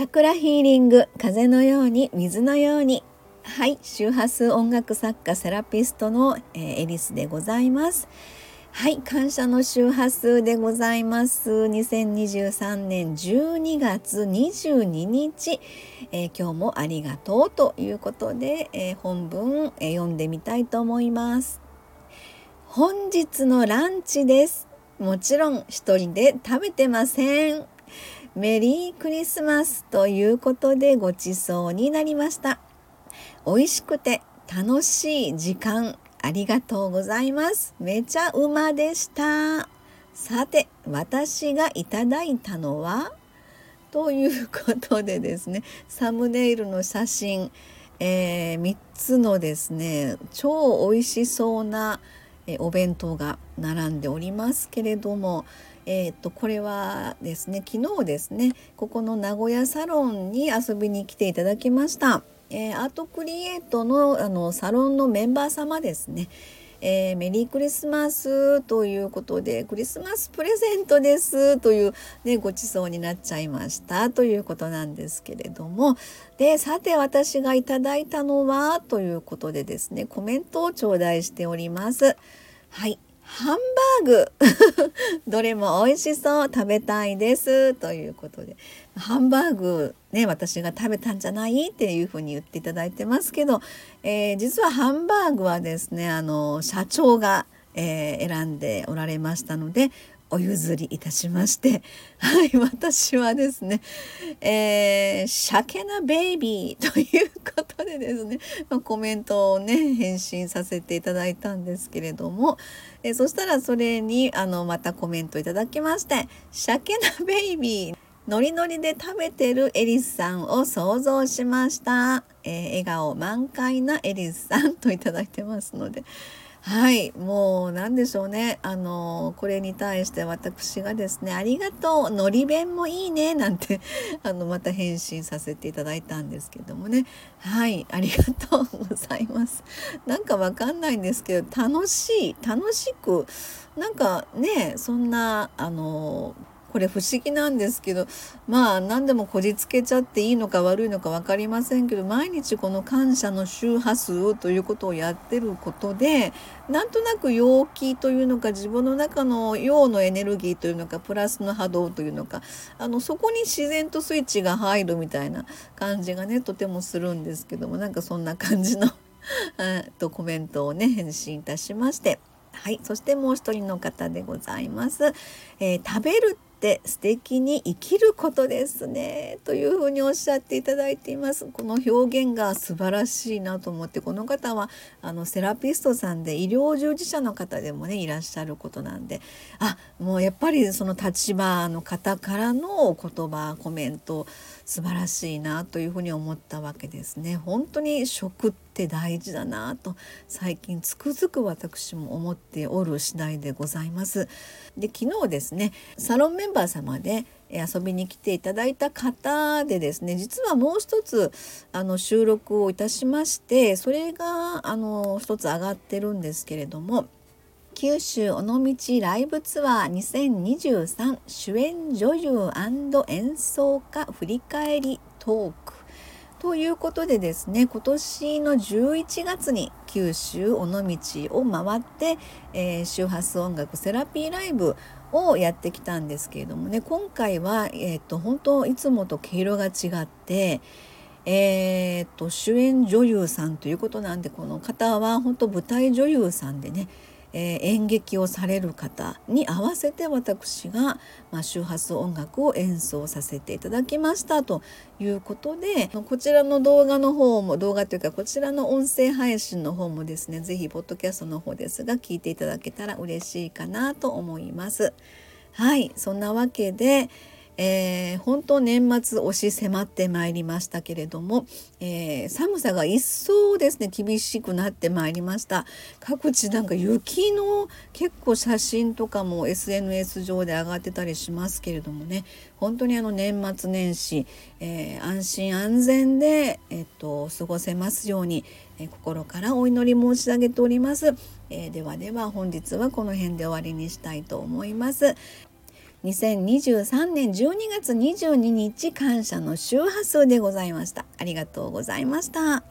チャクラヒーリング風のように水のように。はい周波数音楽作家セラピストの、えー、エリスでございます。はい感謝の周波数でございます。2023年12月22日、えー、今日もありがとうということで、えー、本文、え読んでみたいと思います。本日のランチです。もちろん一人で食べてません。メリークリスマスということでごちそうになりました。美味しくて楽しい時間ありがとうございます。めちゃうまでした。さて私がいただいたのは？ということでですねサムネイルの写真、えー、3つのですね超美味しそうなお弁当が並んでおりますけれども、えー、っとこれはですね昨日ですねここの名古屋サロンに遊びに来ていただきました、えー、アートクリエイトのあのサロンのメンバー様ですね。えー、メリークリスマスということでクリスマスプレゼントですという、ね、ごちそうになっちゃいましたということなんですけれども。でさて私がいただいたのはということでですねコメントを頂戴しております。はい。ハンバーグ。どれも美味しそう。食べたいです。ということで。ハンバーグね私が食べたんじゃない？っていうふうに言っていただいてますけど、えー、実はハンバーグはですねあの社長が、えー、選んでおられましたのでお譲りいたしまして。はい私はですね、えー、鮭なベイビーということでですね、まあ、コメントをね返信させていただいたんですけれども、えー、そしたらそれにあのまたコメントいただきまして「鮭なベイビー」ノリノリで食べてるエリスさんを想像しました、えー、笑顔満開なエリスさんといただいてますので。はいもう何でしょうね。あのこれに対して私がですね「ありがとうのり弁もいいね」なんて あのまた返信させていただいたんですけどもね。はいありがとうございます。なんかわかんないんですけど楽しい楽しくなんかねそんなあのこれ不思議なんですけどまあ何でもこじつけちゃっていいのか悪いのか分かりませんけど毎日この感謝の周波数をということをやってることでなんとなく陽気というのか自分の中の陽のエネルギーというのかプラスの波動というのかあのそこに自然とスイッチが入るみたいな感じがねとてもするんですけどもなんかそんな感じの とコメントをね返信いたしまして。はい、そしてもう一人の方でございます。えー、食べるって素敵に生きることですね。というふうにおっしゃっていただいています。この表現が素晴らしいなと思ってこの方はあのセラピストさんで医療従事者の方でもねいらっしゃることなんであもうやっぱりその立場の方からの言葉コメント素晴らしいなというふうに思ったわけですね。本当に食って大事だなと最近つくづく私も思っておる次第でございます。で昨日ですねサロンメンバー様で遊びに来ていただいた方でですね実はもう一つあの収録をいたしましてそれがあの一つ上がってるんですけれども九州尾道ライブツアー2023主演女優演奏家振り返りトーク。ということでですね今年の11月に九州尾道を回って、えー、周波数音楽セラピーライブをやってきたんですけれどもね今回は、えーと、本当いつもと毛色が違ってえーと主演女優さんということなんでこの方は本当舞台女優さんでねえー、演劇をされる方に合わせて私が、まあ、周波数音楽を演奏させていただきましたということでこちらの動画の方も動画というかこちらの音声配信の方もですね是非ポッドキャストの方ですが聞いていただけたら嬉しいかなと思います。はいそんなわけで、えー、本当年末押し迫ってまいりましたけれども、えー、寒さが一層ですね厳しくなってまいりました。各地なんか雪の結構写真とかも SNS 上で上がってたりしますけれどもね本当にあの年末年始、えー、安心安全で、えっと過ごせますように、え心からお祈り申し上げております、えではでは本日はこの辺で終わりにしたいと思います。2023年12月22日感謝の周波数でございました。ありがとうございました。